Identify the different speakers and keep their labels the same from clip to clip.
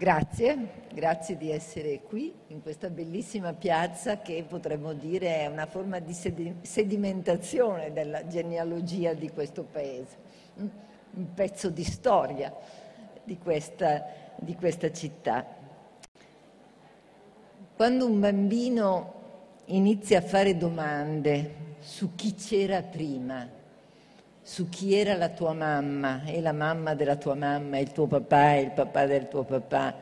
Speaker 1: Grazie, grazie di essere qui in questa bellissima piazza che potremmo dire è una forma di sedimentazione della genealogia di questo paese, un pezzo di storia di questa, di questa città. Quando un bambino inizia a fare domande su chi c'era prima, su chi era la tua mamma e la mamma della tua mamma e il tuo papà e il papà del tuo papà,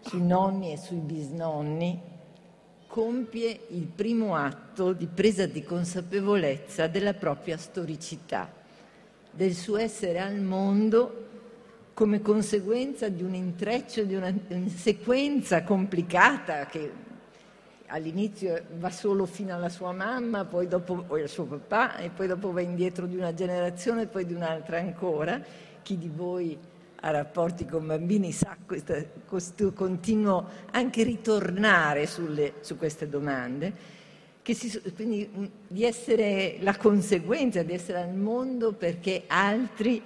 Speaker 1: sui nonni e sui bisnonni, compie il primo atto di presa di consapevolezza della propria storicità, del suo essere al mondo come conseguenza di un intreccio, di una sequenza complicata che all'inizio va solo fino alla sua mamma, poi dopo poi al suo papà e poi dopo va indietro di una generazione e poi di un'altra ancora. Chi di voi ha rapporti con bambini sa questo, questo continuo anche ritornare sulle, su queste domande. Si, quindi di essere la conseguenza, di essere al mondo perché altri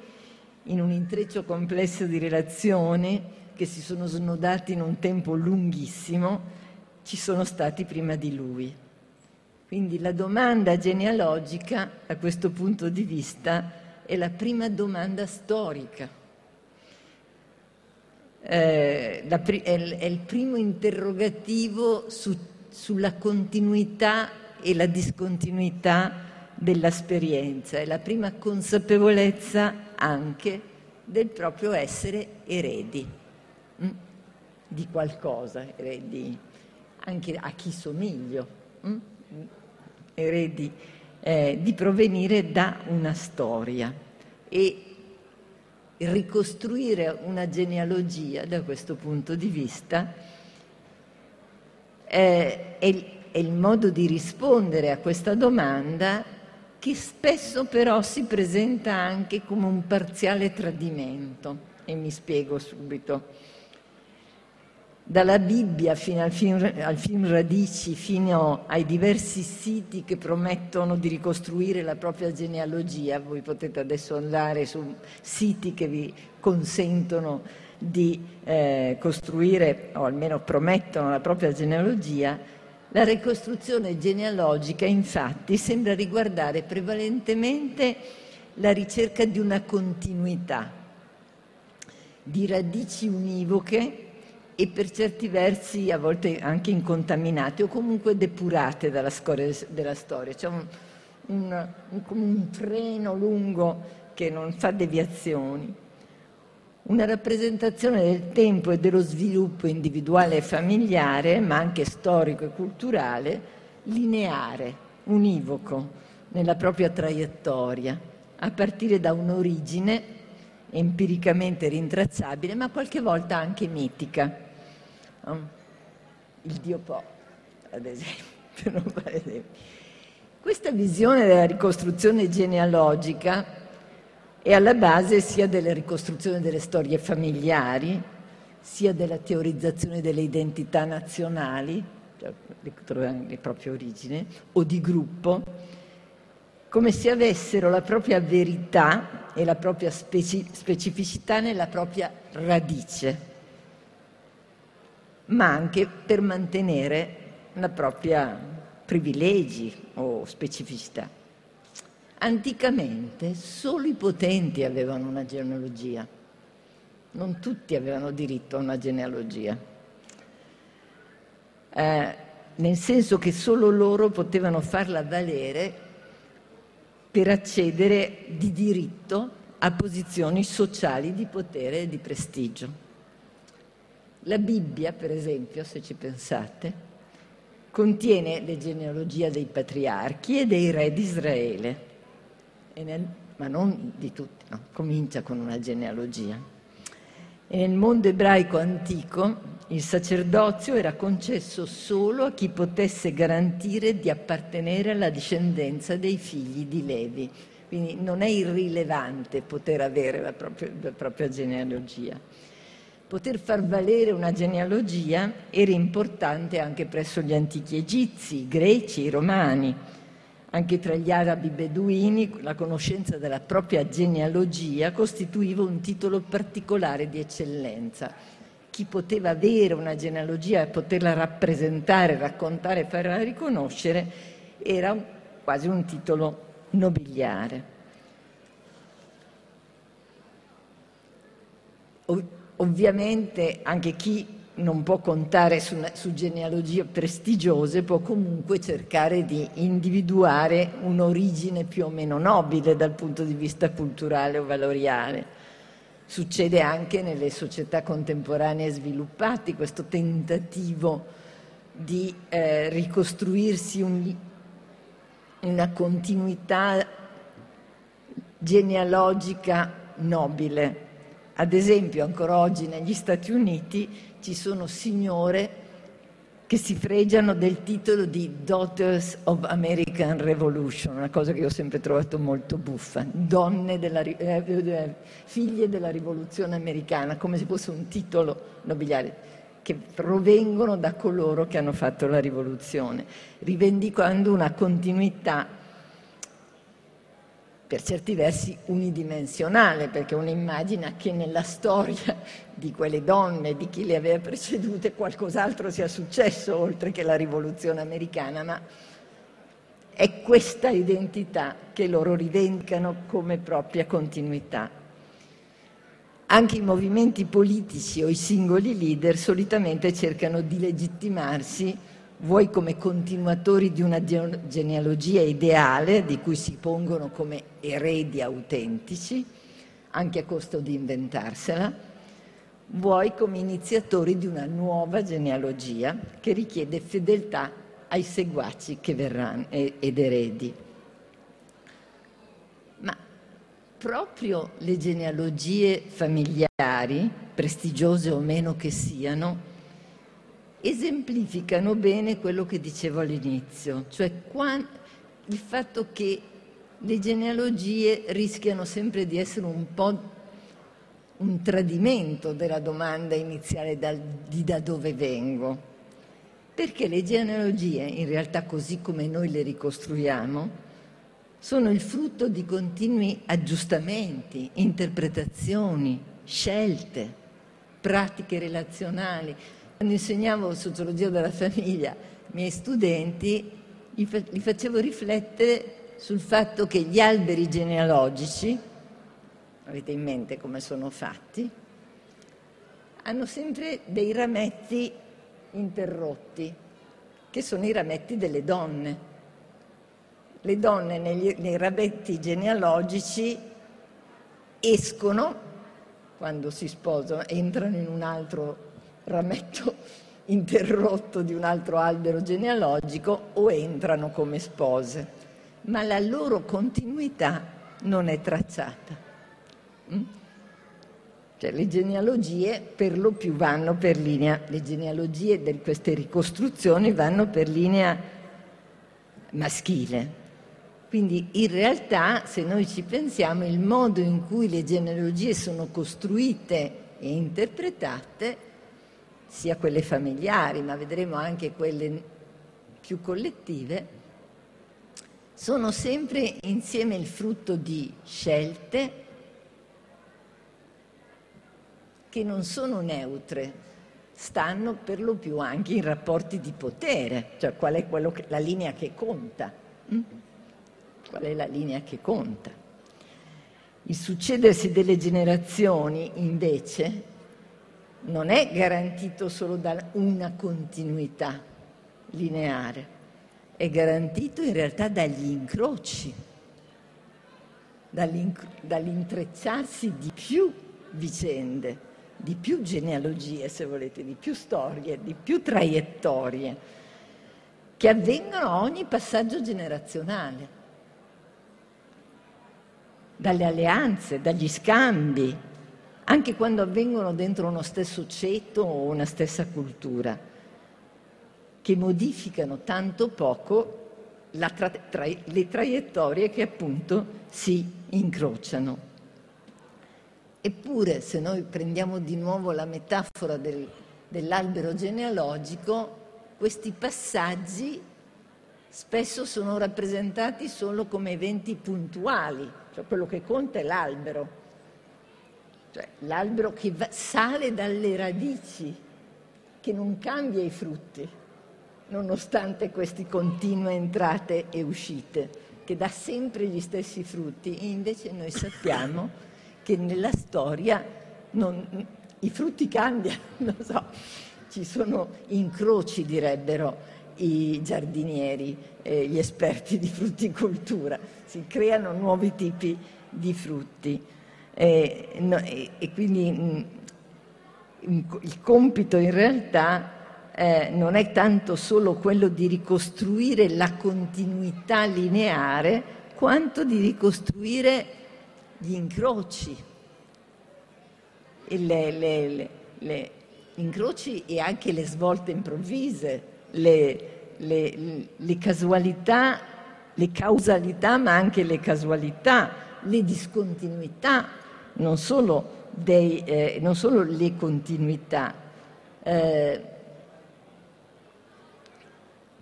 Speaker 1: in un intreccio complesso di relazioni che si sono snodati in un tempo lunghissimo, ci sono stati prima di lui. Quindi la domanda genealogica, da questo punto di vista, è la prima domanda storica. Eh, la, è, è, il primo interrogativo su, sulla continuità e la discontinuità dell'esperienza, è la prima consapevolezza anche del proprio essere eredi? Mm? di qualcosa, eredi anche a chi somiglio, hm? eredi eh, di provenire da una storia e ricostruire una genealogia da questo punto di vista eh, è, è il modo di rispondere a questa domanda che spesso però si presenta anche come un parziale tradimento e mi spiego subito dalla Bibbia fino al film, al film, Radici, fino ai diversi siti che promettono di ricostruire la propria genealogia. Voi potete adesso andare su siti che vi consentono di eh, costruire, o almeno promettono la propria genealogia. La ricostruzione genealogica, infatti, sembra riguardare prevalentemente la ricerca di una continuità, di radici univoche e per certi versi a volte anche incontaminate o comunque depurate dalla scoria della storia. C'è un, un, un, un treno lungo che non fa deviazioni. Una rappresentazione del tempo e dello sviluppo individuale e familiare, ma anche storico e culturale, lineare, univoco nella propria traiettoria, a partire da un'origine empiricamente rintracciabile, ma qualche volta anche mitica il Dio Po, ad esempio. Questa visione della ricostruzione genealogica è alla base sia della ricostruzione delle storie familiari, sia della teorizzazione delle identità nazionali, cioè le proprie origini, o di gruppo, come se avessero la propria verità e la propria speci- specificità nella propria radice ma anche per mantenere la propria privilegi o specificità. Anticamente solo i potenti avevano una genealogia, non tutti avevano diritto a una genealogia, eh, nel senso che solo loro potevano farla valere per accedere di diritto a posizioni sociali di potere e di prestigio. La Bibbia, per esempio, se ci pensate, contiene le genealogie dei patriarchi e dei re di Israele, nel, ma non di tutti, no? comincia con una genealogia. E nel mondo ebraico antico il sacerdozio era concesso solo a chi potesse garantire di appartenere alla discendenza dei figli di Levi. Quindi non è irrilevante poter avere la propria, la propria genealogia. Poter far valere una genealogia era importante anche presso gli antichi egizi, i greci, i romani. Anche tra gli arabi beduini la conoscenza della propria genealogia costituiva un titolo particolare di eccellenza. chi poteva avere una genealogia e poterla rappresentare, raccontare, farla riconoscere, era quasi un titolo nobiliare. Ovviamente anche chi non può contare su, su, genealogie prestigiose può comunque cercare di individuare un'origine più o meno nobile dal punto di vista culturale o valoriale. Succede anche nelle società contemporanee sviluppate questo tentativo di eh, ricostruirsi un, una continuità genealogica nobile. Ad esempio, ancora oggi negli Stati Uniti ci sono signore che si fregiano del titolo di Daughters of American Revolution, una cosa che ho sempre trovato molto buffa, donne della, eh, eh, figlie della rivoluzione americana, come se fosse un titolo nobiliare, che provengono da coloro che hanno fatto la rivoluzione, rivendicando una continuità per certi versi unidimensionale, perché uno immagina che nella storia di quelle donne, di chi le aveva precedute, qualcos'altro sia successo oltre che la rivoluzione americana, ma è questa identità che loro rivendicano come propria continuità. Anche i movimenti politici o i singoli leader solitamente cercano di legittimarsi vuoi come continuatori di una genealogia ideale di cui si pongono come eredi autentici, anche a costo di inventarsela, vuoi come iniziatori di una nuova genealogia che richiede fedeltà ai seguaci che verranno ed eredi. Ma proprio le genealogie familiari, prestigiose o meno che siano, esemplificano bene quello che dicevo all'inizio, cioè il fatto che le genealogie rischiano sempre di essere un po' un tradimento della domanda iniziale di da dove vengo. Perché le genealogie, in realtà così come noi le ricostruiamo, sono il frutto di continui aggiustamenti, interpretazioni, scelte, pratiche relazionali. Quando insegnavo sociologia della famiglia ai miei studenti, li facevo riflettere sul fatto che gli alberi genealogici, avete in mente come sono fatti, hanno sempre dei rametti interrotti, che sono i rametti delle donne. Le donne negli, nei rametti genealogici escono, quando si sposano, entrano in un altro rametto interrotto di un altro albero genealogico o entrano come spose, ma la loro continuità non è tracciata. Mm? Cioè, le genealogie per lo più vanno per linea, le genealogie di queste ricostruzioni vanno per linea maschile. Quindi in realtà, se noi ci pensiamo, il modo in cui le genealogie sono costruite e interpretate sia quelle familiari, ma vedremo anche quelle più collettive, sono sempre insieme il frutto di scelte che non sono neutre, stanno per lo più anche in rapporti di potere, cioè qual è che, la linea che conta. Mm? Qual è la linea che conta? Il succedersi delle generazioni, invece, non è garantito solo da una continuità lineare, è garantito in realtà dagli incroci, dall'intrecciarsi di più vicende, di più genealogie, se volete, di più storie, di più traiettorie, che avvengono a ogni passaggio generazionale, dalle alleanze, dagli scambi, anche quando avvengono dentro uno stesso ceto o una stessa cultura, che modificano tanto poco tra, tra, le traiettorie che appunto si incrociano. Eppure, se noi prendiamo di nuovo la metafora del, dell'albero genealogico, questi passaggi spesso sono rappresentati solo come eventi puntuali, cioè quello che conta è l'albero cioè l'albero che va, sale dalle radici, che non cambia i frutti, nonostante queste continue entrate e uscite, che dà sempre gli stessi frutti. E invece noi sappiamo che nella storia non, i frutti cambiano, non so, ci sono incroci, direbbero i giardinieri, eh, gli esperti di frutticoltura, si creano nuovi tipi di frutti. Eh, no, e, e, quindi mh, mm, il compito in realtà eh, non è tanto solo quello di ricostruire la continuità lineare, quanto di ricostruire gli incroci, le, le, le, le incroci e anche le svolte improvvise, le, casualità, le causalità, ma anche le casualità, le discontinuità, non solo, dei, eh, non solo le continuità. Eh,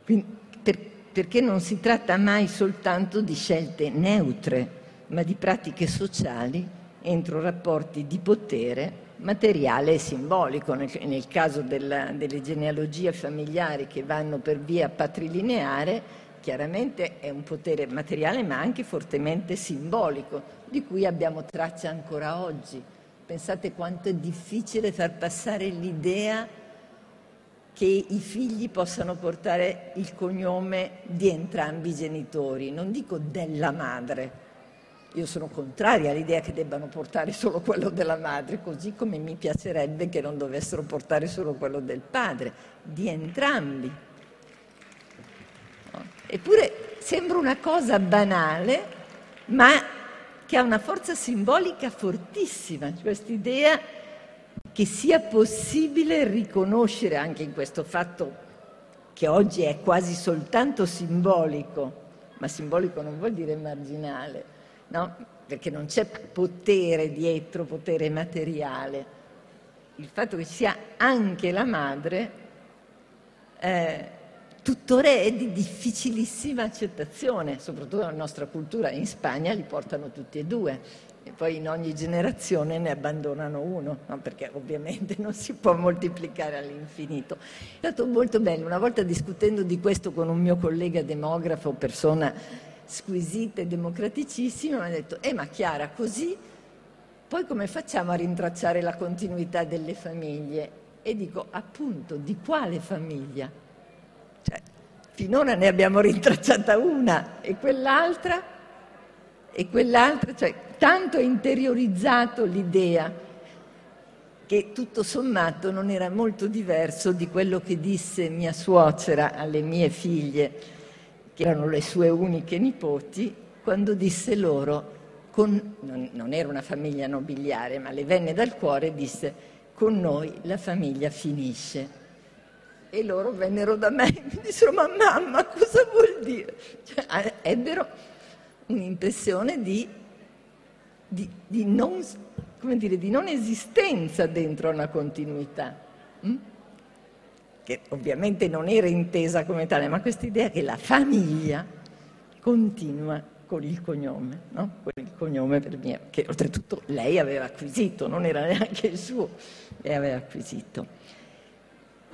Speaker 1: per, perché non si tratta mai soltanto di scelte neutre, ma di pratiche sociali entro rapporti di potere materiale e simbolico. Nel, nel caso della, delle genealogie familiari che vanno per via patrilineare, chiaramente è un potere materiale ma anche fortemente simbolico, di cui abbiamo traccia ancora oggi. Pensate quanto è difficile far passare l'idea che i figli possano portare il cognome di entrambi i genitori, non dico della madre. Io sono contraria all'idea che debbano portare solo quello della madre, così come mi piacerebbe che non dovessero portare solo quello del padre, di entrambi. Eppure sembra una cosa banale, ma che ha una forza simbolica fortissima, questa idea che sia possibile riconoscere anche in questo fatto che oggi è quasi soltanto simbolico, ma simbolico non vuol dire marginale, no? perché non c'è potere dietro, potere materiale. Il fatto che sia anche la madre eh, tuttora è di difficilissima accettazione, soprattutto nella nostra cultura, in Spagna li portano tutti e due e poi in ogni generazione ne abbandonano uno, no? perché ovviamente non si può moltiplicare all'infinito. È stato molto bello, una volta discutendo di questo con un mio collega demografo, persona squisita e democraticissima, mi ha detto, eh ma Chiara, così poi come facciamo a rintracciare la continuità delle famiglie? E dico, appunto, di quale famiglia? Cioè, finora ne abbiamo rintracciata una e quell'altra e quell'altra, cioè tanto interiorizzato l'idea che tutto sommato non era molto diverso di quello che disse mia suocera alle mie figlie, che erano le sue uniche nipoti, quando disse loro, con, non, non era una famiglia nobiliare, ma le venne dal cuore, disse, con noi la famiglia finisce. E loro vennero da me e mi dissero, ma mamma, cosa vuol dire? Cioè, ebbero un'impressione di, di, di, non, dire, di, non, esistenza dentro una continuità, hm? che ovviamente non era intesa come tale, ma questa idea che la famiglia continua con il cognome, no? il cognome per mia, che oltretutto lei aveva acquisito, non era neanche il suo, e aveva acquisito.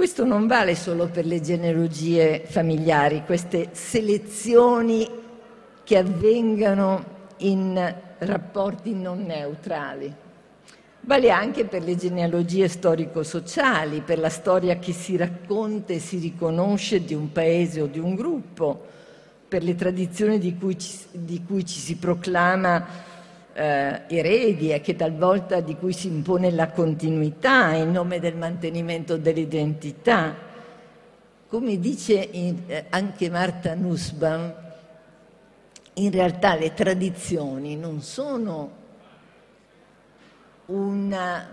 Speaker 1: Questo non vale solo per le genealogie familiari, queste selezioni che avvengano in rapporti non neutrali. Vale anche per le genealogie storico-sociali, per la storia che si racconta e si riconosce di un paese o di un gruppo, per le tradizioni di cui ci, di cui ci si proclama eh, eredi e che talvolta di cui si impone la continuità in nome del mantenimento dell'identità. Come dice in, eh, anche Marta Nussbaum, in realtà le tradizioni non sono un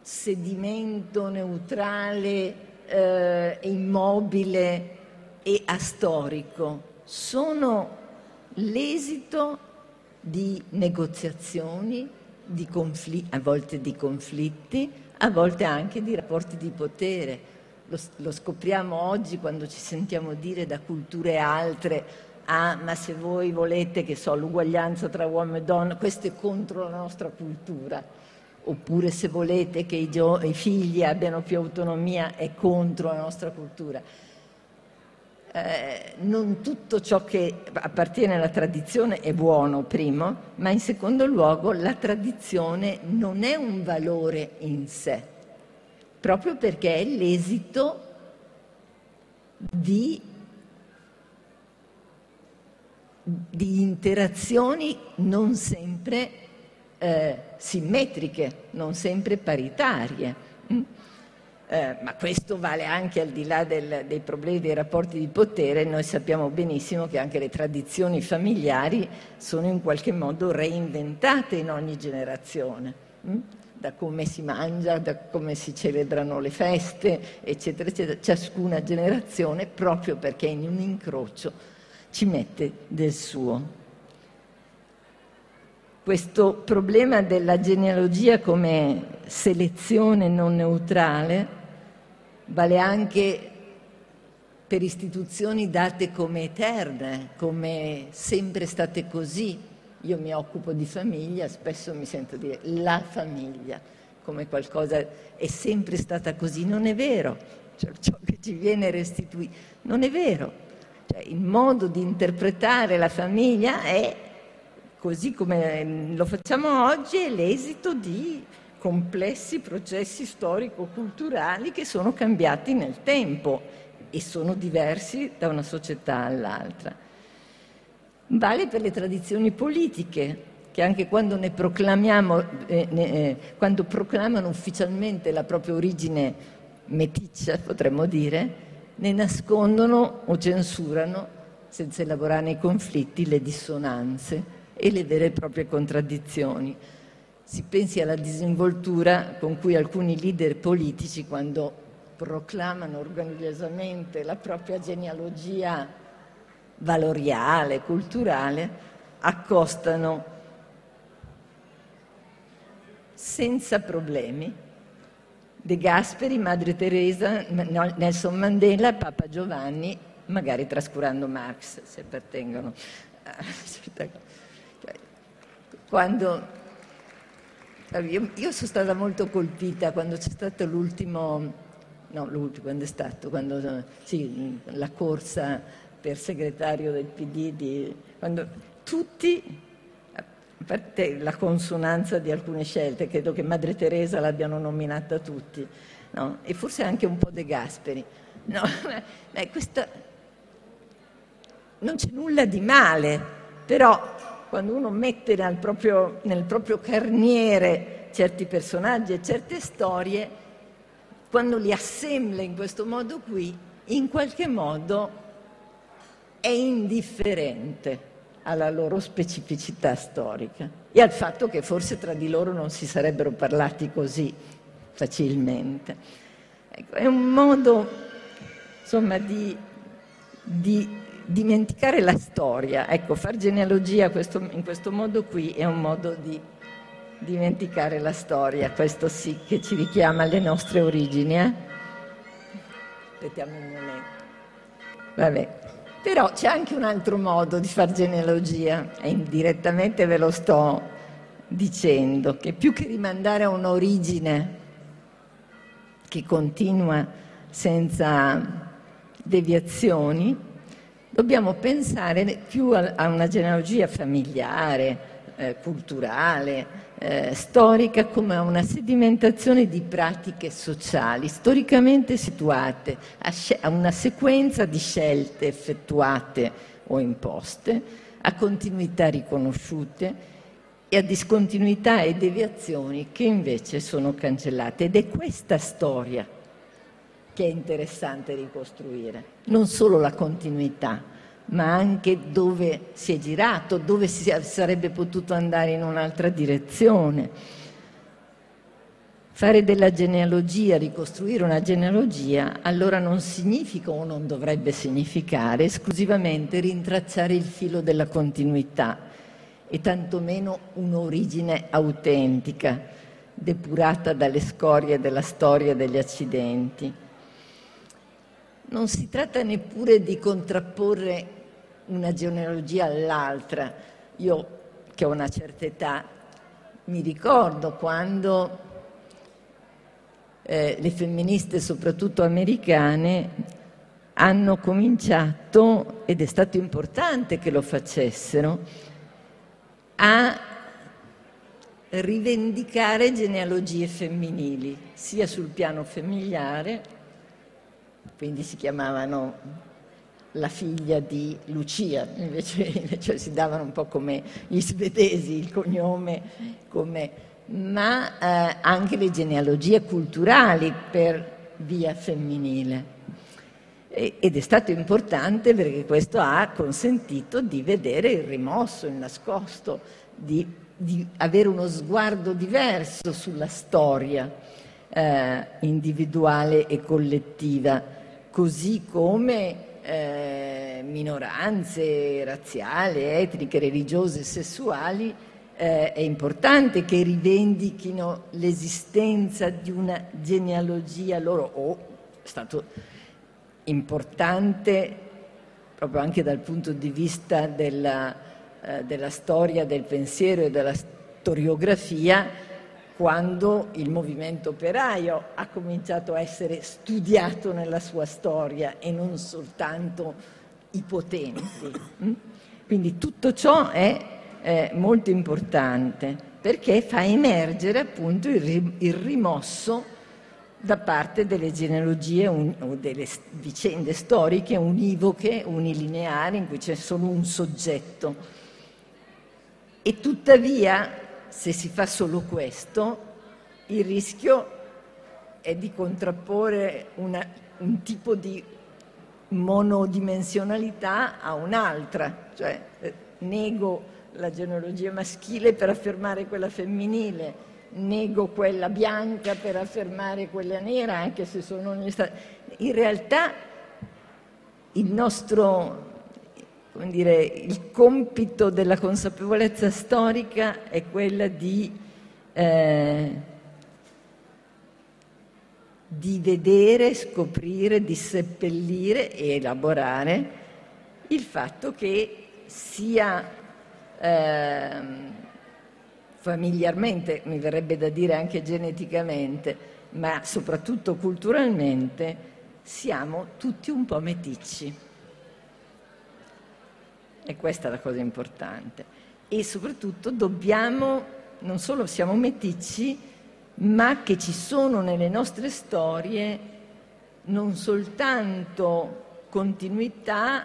Speaker 1: sedimento neutrale, eh, immobile e astorico, sono l'esito di negoziazioni, di conflitti, a volte di conflitti, a volte anche di rapporti di potere. Lo, lo scopriamo oggi quando ci sentiamo dire da culture altre ah ma se voi volete che so l'uguaglianza tra uomo e donna, questo è contro la nostra cultura, oppure se volete che i, i figli abbiano più autonomia è contro la nostra cultura. Eh, non tutto ciò che appartiene alla tradizione è buono, primo, ma in secondo luogo la tradizione non è un valore in sé, proprio perché è l'esito di, di interazioni non sempre eh, simmetriche, non sempre paritarie. Mm? Eh, ma questo vale anche al di là del, dei problemi dei rapporti di potere, noi sappiamo benissimo che anche le tradizioni familiari sono in qualche modo reinventate in ogni generazione. Mm? da come si mangia, da come si celebrano le feste, eccetera, eccetera, ciascuna generazione proprio perché in un incrocio ci mette del suo. Questo problema della genealogia come selezione non neutrale vale anche per istituzioni date come eterne, come sempre state così, io mi occupo di famiglia, spesso mi sento dire la famiglia, come qualcosa è sempre stata così, non è vero, cioè, ciò che ci viene restituito, non è vero. Cioè, il modo di interpretare la famiglia è, così come lo facciamo oggi, è l'esito di complessi processi storico-culturali che sono cambiati nel tempo e sono diversi da una società all'altra. Vale per le tradizioni politiche, che anche quando ne proclamiamo, eh, ne, eh, quando proclamano ufficialmente la propria origine meticcia, potremmo dire, ne nascondono o censurano, senza elaborare nei conflitti, le dissonanze e le vere e proprie contraddizioni. Si pensi alla disinvoltura con cui alcuni leader politici, quando proclamano orgogliosamente la propria genealogia valoriale, culturale, accostano senza problemi De Gasperi, Madre Teresa, Nelson Mandela, Papa Giovanni, magari trascurando Marx se appartengono. Quando, io, io, sono stata molto colpita quando c'è stato l'ultimo, no l'ultimo, quando è stato, quando, sì, la corsa per segretario del PD, di, quando tutti, a parte la consonanza di alcune scelte, credo che Madre Teresa l'abbiano nominata tutti, no? e forse anche un po' De Gasperi. No, beh, questa, non c'è nulla di male, però quando uno mette nel proprio, nel proprio carniere certi personaggi e certe storie, quando li assembla in questo modo qui, in qualche modo è indifferente alla loro specificità storica e al fatto che forse tra di loro non si sarebbero parlati così facilmente. Ecco, è un modo insomma, di, di, dimenticare la storia. Ecco, far genealogia questo, in questo modo qui è un modo di dimenticare la storia, questo sì che ci richiama alle nostre origini. Eh? Aspettiamo un momento. Vabbè. Però c'è anche un altro modo di fare genealogia, e indirettamente ve lo sto dicendo, che più che rimandare a un'origine che continua senza deviazioni, dobbiamo pensare più a, una genealogia familiare, eh, culturale, eh, storica come a una sedimentazione di pratiche sociali storicamente situate a, a una sequenza di scelte effettuate o imposte, a continuità riconosciute e a discontinuità e deviazioni che invece sono cancellate. Ed è questa storia che è interessante ricostruire, non solo la continuità, ma anche dove si è girato, dove si sarebbe potuto andare in un'altra direzione. Fare della genealogia, ricostruire una genealogia, allora non significa o non dovrebbe significare esclusivamente rintracciare il filo della continuità e tantomeno un'origine autentica, depurata dalle scorie della storia e degli accidenti. Non si tratta neppure di contrapporre una genealogia all'altra. Io, che ho una certa età, mi ricordo quando eh, le femministe, soprattutto americane, hanno cominciato, ed è stato importante che lo facessero, a rivendicare genealogie femminili, sia sul piano familiare, quindi si chiamavano la figlia di Lucia, invece, invece si davano un po' come gli svedesi il cognome, come, ma eh, anche le genealogie culturali per via femminile. ed è stato importante perché questo ha consentito di vedere il rimosso, il nascosto, di, di avere uno sguardo diverso sulla storia eh, individuale e collettiva, così come eh, minoranze razziali, etniche, religiose, sessuali, eh, è importante che rivendichino l'esistenza di una genealogia loro, o è stato importante proprio anche dal punto di vista della, eh, della storia, del pensiero e della storiografia, quando il movimento operaio ha cominciato a essere studiato nella sua storia e non soltanto i potenti. Mm? Quindi tutto ciò è eh, molto importante perché fa emergere appunto il, il rimosso da parte delle genealogie un, o delle vicende storiche univoche, unilineari, in cui c'è solo un soggetto. E tuttavia se si fa solo questo, il rischio è di contrapporre una, un tipo di monodimensionalità a un'altra, cioè eh, nego la genealogia maschile per affermare quella femminile, nego quella bianca per affermare quella nera, anche se sono. In realtà il nostro come dire, il compito della consapevolezza storica è quella di, eh, di vedere, scoprire, di seppellire e elaborare il fatto che sia eh, familiarmente, mi verrebbe da dire anche geneticamente, ma soprattutto culturalmente, siamo tutti un po' meticci. E questa è la cosa importante. E soprattutto dobbiamo, non solo siamo meticci, ma che ci sono nelle nostre storie non soltanto continuità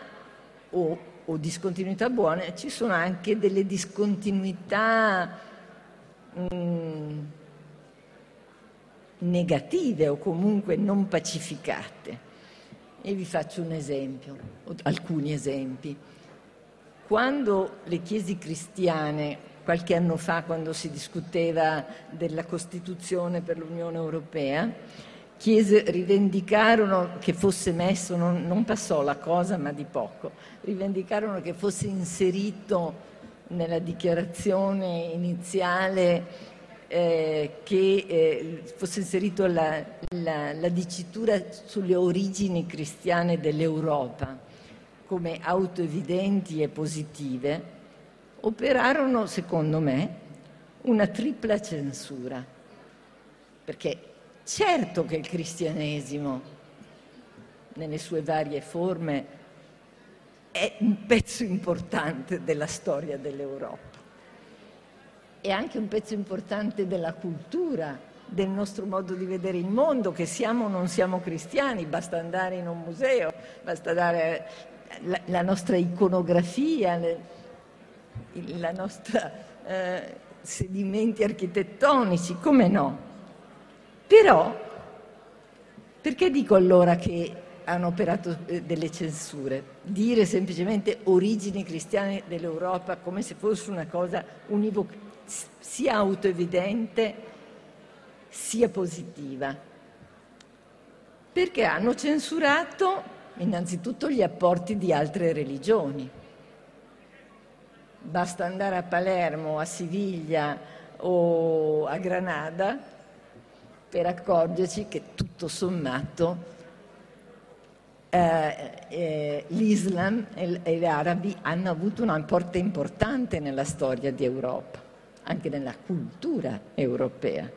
Speaker 1: o, o discontinuità buone, ci sono anche delle discontinuità mm, negative o comunque non pacificate. E vi faccio un esempio, alcuni esempi. Quando le chiesi cristiane, qualche anno fa, quando si discuteva della Costituzione per l'Unione Europea, chiese, rivendicarono che fosse messo, non, non passò la cosa ma di poco, rivendicarono che fosse inserito nella dichiarazione iniziale eh, che eh, fosse inserito la, la, la, dicitura sulle origini cristiane dell'Europa come autoevidenti e positive, operarono, secondo me, una tripla censura. Perché certo che il cristianesimo, nelle sue varie forme, è un pezzo importante della storia dell'Europa. È anche un pezzo importante della cultura, del nostro modo di vedere il mondo, che siamo o non siamo cristiani, basta andare in un museo, basta andare la, la nostra iconografia, le, la nostra eh, sedimenti architettonici, come no? Però, perché dico allora che hanno operato eh, delle censure? Dire semplicemente origini cristiane dell'Europa come se fosse una cosa univoca, sia autoevidente sia positiva. Perché hanno censurato innanzitutto gli apporti di altre religioni. Basta andare a Palermo, a Siviglia o a Granada per accorgerci che tutto sommato eh, eh, l'Islam e, gli arabi hanno avuto una porta importante nella storia di Europa, anche nella cultura europea,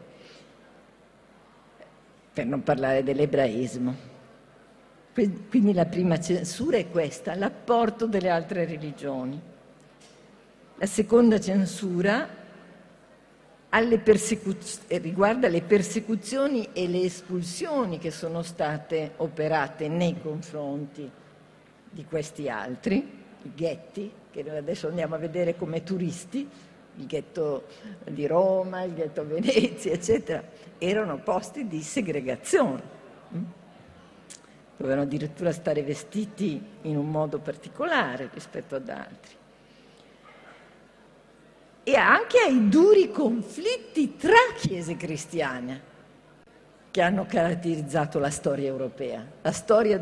Speaker 1: per non parlare dell'ebraismo. Quindi la prima censura è questa, l'apporto delle altre religioni. La seconda censura persecuz- eh, riguarda le persecuzioni e le espulsioni che sono state operate nei confronti di questi altri, i ghetti, che noi adesso andiamo a vedere come turisti, il ghetto di Roma, il ghetto Venezia, eccetera, erano posti di segregazione. Dovevano addirittura stare vestiti in un modo particolare rispetto ad altri e anche ai duri conflitti tra chiese cristiane che hanno caratterizzato la storia europea. La storia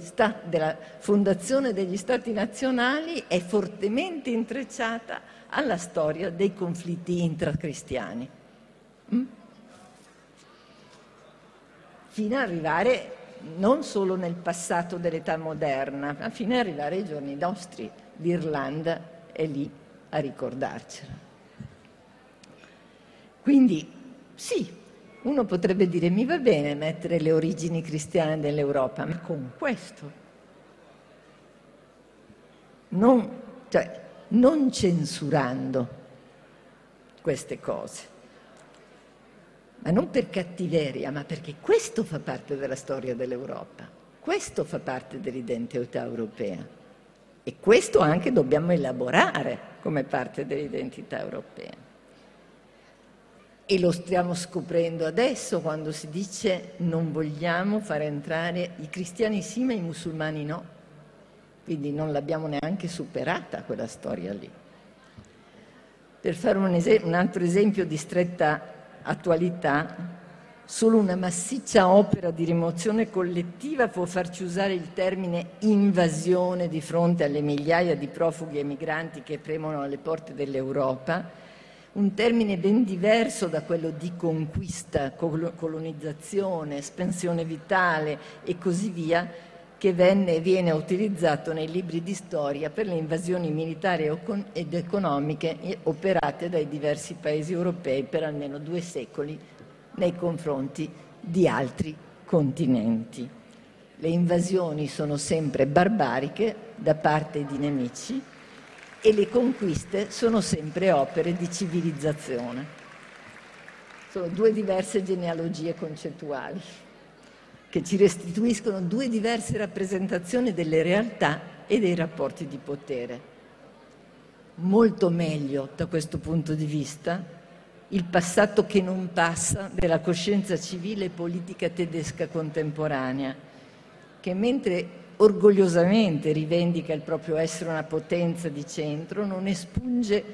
Speaker 1: stati, della fondazione degli stati nazionali è fortemente intrecciata alla storia dei conflitti intracristiani. Mm? Fino ad arrivare non solo nel passato dell'età moderna, ma fino ad arrivare ai giorni nostri. L'Irlanda è lì a ricordarcelo. Quindi sì, uno potrebbe dire mi va bene mettere le origini cristiane dell'Europa, ma con questo. Non, cioè, non censurando queste cose, ma non per cattiveria, ma perché questo fa parte della storia dell'Europa, questo fa parte dell'identità europea. E questo anche dobbiamo elaborare come parte dell'identità europea. E lo stiamo scoprendo adesso quando si dice non vogliamo fare entrare i cristiani sì ma i musulmani no. Quindi non l'abbiamo neanche superata quella storia lì. Per fare un, es- un altro esempio di stretta attualità, Solo una massiccia opera di rimozione collettiva può farci usare il termine invasione di fronte alle migliaia di profughi e migranti che premono alle porte dell'Europa, un termine ben diverso da quello di conquista, colonizzazione, espansione vitale e così via, che venne e viene utilizzato nei libri di storia per le invasioni militari ed economiche operate dai diversi paesi europei per almeno due secoli nei confronti di altri continenti. Le invasioni sono sempre barbariche da parte di nemici e le conquiste sono sempre opere di civilizzazione. Sono due diverse genealogie concettuali che ci restituiscono due diverse rappresentazioni delle realtà e dei rapporti di potere. Molto meglio da questo punto di vista il passato che non passa della coscienza civile e politica tedesca contemporanea, che mentre orgogliosamente rivendica il proprio essere una potenza di centro, non espunge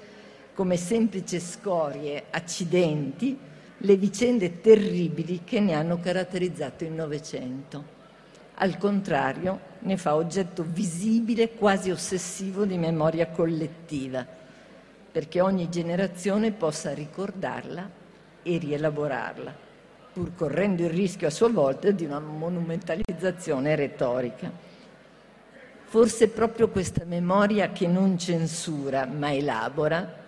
Speaker 1: come semplici scorie, accidenti, le vicende terribili che ne hanno caratterizzato il Novecento. Al contrario, ne fa oggetto visibile, quasi ossessivo di memoria collettiva perché ogni generazione possa ricordarla e rielaborarla, pur correndo il rischio a sua volta di una monumentalizzazione retorica. Forse proprio questa memoria che non censura ma elabora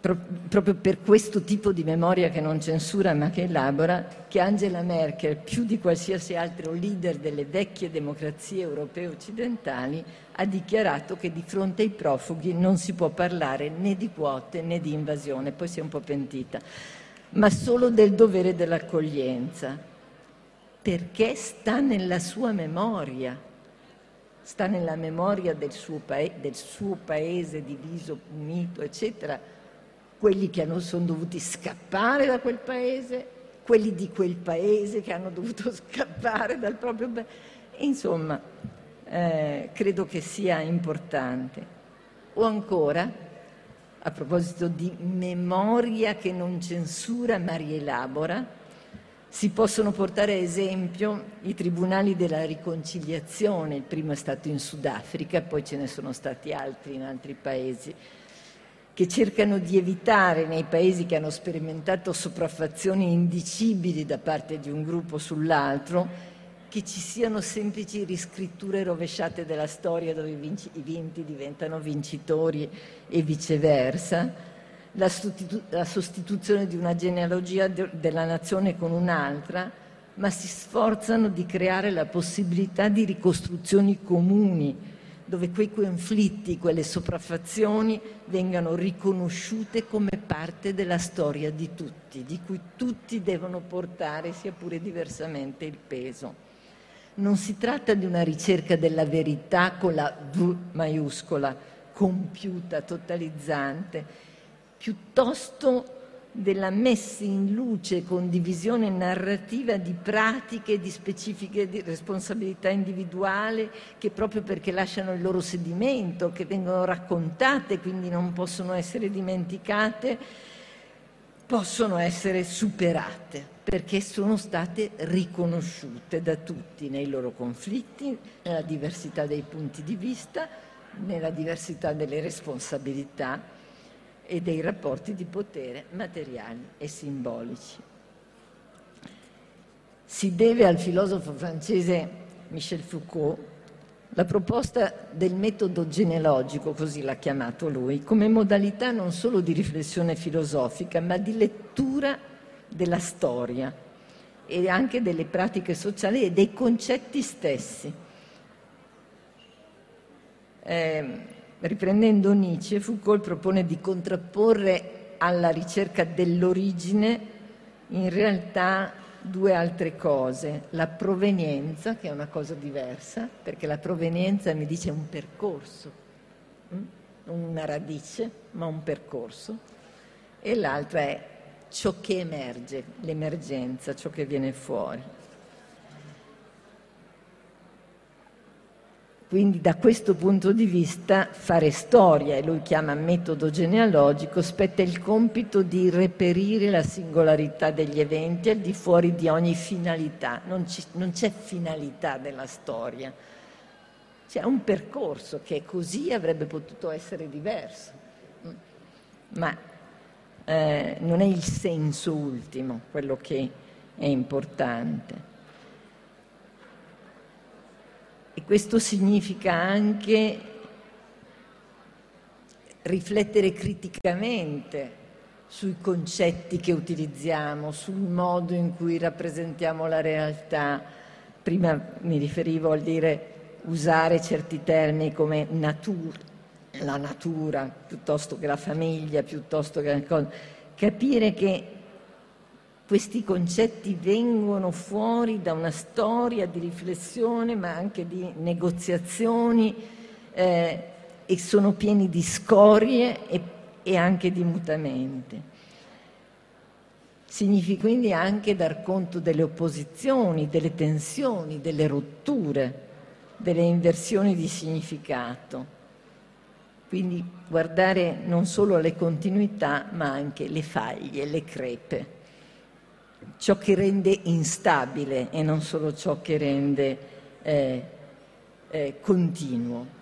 Speaker 1: proprio per questo tipo di memoria che non censura ma che elabora, che Angela Merkel, più di qualsiasi altro leader delle vecchie democrazie europee occidentali, ha dichiarato che di fronte ai profughi non si può parlare né di quote né di invasione, poi si è un po' pentita, ma solo del dovere dell'accoglienza, perché sta nella sua memoria, sta nella memoria del suo, pa- del suo paese diviso, unito, eccetera quelli che sono dovuti scappare da quel paese, quelli di quel paese che hanno dovuto scappare dal proprio paese. Insomma, eh, credo che sia importante. O ancora, a proposito di memoria che non censura ma rielabora, si possono portare a esempio i tribunali della riconciliazione, il primo è stato in Sudafrica, poi ce ne sono stati altri in altri paesi che cercano di evitare nei paesi che hanno sperimentato sopraffazioni indicibili da parte di un gruppo sull'altro che ci siano semplici riscritture rovesciate della storia dove i vinti diventano vincitori e viceversa, la, sostitu- la sostituzione di una genealogia de- della nazione con un'altra, ma si sforzano di creare la possibilità di ricostruzioni comuni, dove quei conflitti, quelle sopraffazioni vengano riconosciute come parte della storia di tutti, di cui tutti devono portare, sia pure diversamente, il peso. Non si tratta di una ricerca della verità con la V maiuscola, compiuta, totalizzante, piuttosto della messa in luce condivisione narrativa di pratiche di specifiche di responsabilità individuale che proprio perché lasciano il loro sedimento, che vengono raccontate, quindi non possono essere dimenticate, possono essere superate perché sono state riconosciute da tutti nei loro conflitti, nella diversità dei punti di vista, nella diversità delle responsabilità e dei rapporti di potere materiali e simbolici. Si deve al filosofo francese Michel Foucault la proposta del metodo genealogico, così l'ha chiamato lui, come modalità non solo di riflessione filosofica, ma di lettura della storia e anche delle pratiche sociali e dei concetti stessi. Eh, riprendendo Nietzsche, Foucault propone di contrapporre alla ricerca dell'origine in realtà due altre cose, la provenienza, che è una cosa diversa, perché la provenienza mi dice un percorso, mm? una radice, ma un percorso, e l'altra è ciò che emerge, l'emergenza, ciò che viene fuori. Quindi da questo punto di vista fare storia, e lui chiama metodo genealogico, spetta il compito di reperire la singolarità degli eventi al di fuori di ogni finalità. Non, ci, non c'è finalità della storia, c'è un percorso che così avrebbe potuto essere diverso. Ma eh, non è il senso ultimo quello che è importante. E questo significa anche riflettere criticamente sui concetti che utilizziamo, sul modo in cui rappresentiamo la realtà. Prima mi riferivo al dire usare certi termini come natura, la natura piuttosto che la famiglia, piuttosto che la cosa. Capire che questi concetti vengono fuori da una storia di riflessione, ma anche di negoziazioni eh, e sono pieni di scorie e, e anche di mutamenti. Significa quindi anche dar conto delle opposizioni, delle tensioni, delle rotture, delle inversioni di significato. Quindi guardare non solo alle continuità, ma anche le faglie, le crepe, ciò che rende instabile e non solo ciò che rende eh, eh, continuo.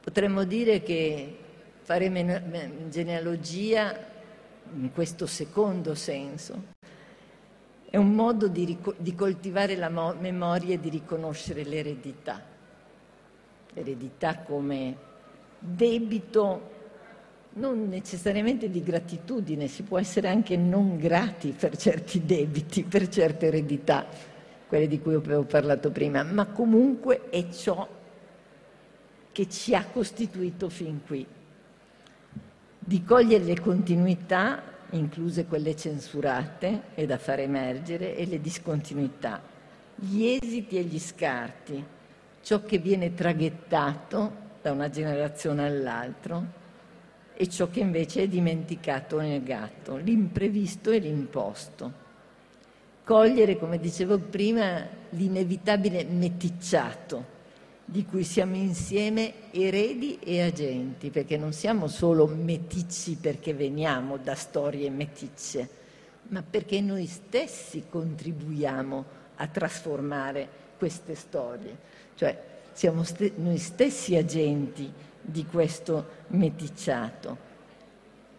Speaker 1: Potremmo dire che fare genealogia in questo secondo senso è un modo di, di coltivare la mo- memoria e di riconoscere l'eredità. L'eredità come debito non necessariamente di gratitudine, si può essere anche non grati per certi debiti, per certe eredità, quelle di cui avevo parlato prima, ma comunque è ciò che ci ha costituito fin qui. Di cogliere le continuità incluse quelle censurate e da far emergere, e le discontinuità, gli esiti e gli scarti, ciò che viene traghettato da una generazione all'altra e ciò che invece è dimenticato o negato, l'imprevisto e l'imposto. Cogliere, come dicevo prima, l'inevitabile meticciato di cui siamo insieme eredi e agenti, perché non siamo solo meticci perché veniamo da storie meticce, ma perché noi stessi contribuiamo a trasformare queste storie. Cioè, siamo st- noi stessi agenti di questo meticciato,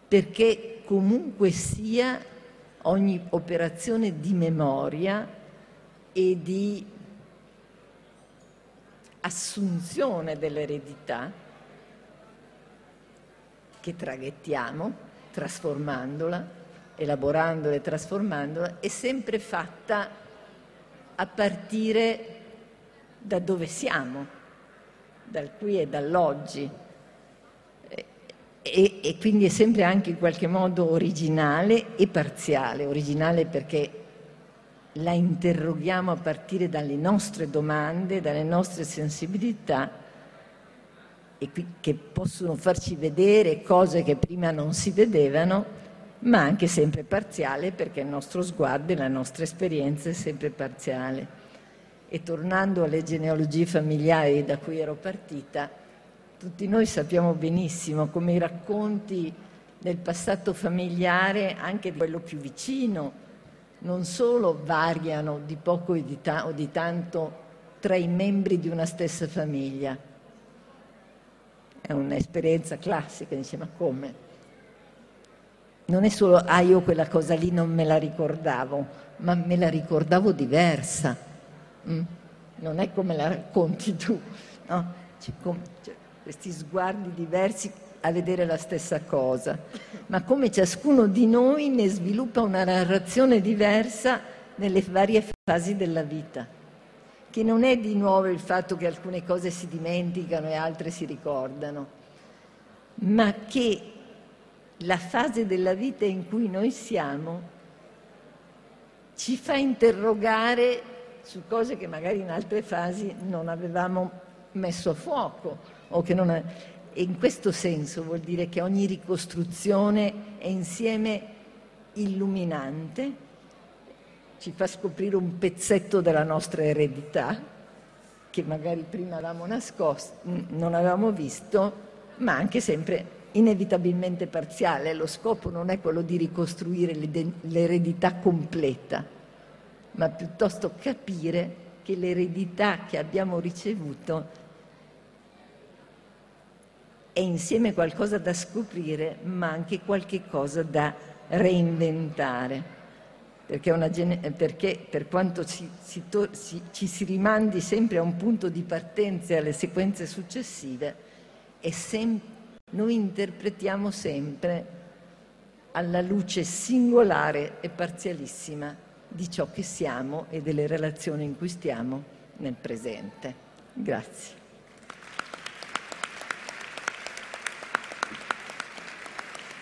Speaker 1: perché comunque sia ogni operazione di memoria e di assunzione dell'eredità che traghettiamo trasformandola, elaborandola e trasformandola, è sempre fatta a partire da dove siamo, dal qui e dall'oggi. E, e, quindi è sempre anche in qualche modo originale e parziale, originale perché la interroghiamo a partire dalle nostre domande, dalle nostre sensibilità e che possono farci vedere cose che prima non si vedevano, ma anche sempre parziale perché il nostro sguardo e la nostra esperienza è sempre parziale. E tornando alle genealogie familiari da cui ero partita, tutti noi sappiamo benissimo come i racconti del passato familiare, anche di quello più vicino, non solo variano di poco di, ta- o di tanto tra i membri di una stessa famiglia. È un'esperienza classica, dice ma come? Non è solo, ah io quella cosa lì non me la ricordavo, ma me la ricordavo diversa Mm? Non è come la racconti tu, no? C'è, c'è questi sguardi diversi a vedere la stessa cosa, ma come ciascuno di noi ne sviluppa una narrazione diversa nelle varie fasi della vita, che non è di nuovo il fatto che alcune cose si dimenticano e altre si ricordano, ma che la fase della vita in cui noi siamo ci fa interrogare su cose che magari in altre fasi non avevamo messo a fuoco o che non... E in questo senso vuol dire che ogni ricostruzione è insieme illuminante, ci fa scoprire un pezzetto della nostra eredità che magari prima avevamo nascosto, non avevamo visto, ma anche sempre inevitabilmente parziale. Lo scopo non è quello di ricostruire l'eredità completa, ma piuttosto capire che l'eredità che abbiamo ricevuto è insieme qualcosa da scoprire, ma anche qualche cosa da reinventare. Perché, gene- perché per quanto ci, si si, ci si rimandi sempre a un punto di partenza e alle sequenze successive, sem- noi interpretiamo sempre alla luce singolare e parzialissima di ciò che siamo e delle relazioni in cui stiamo nel presente. Grazie.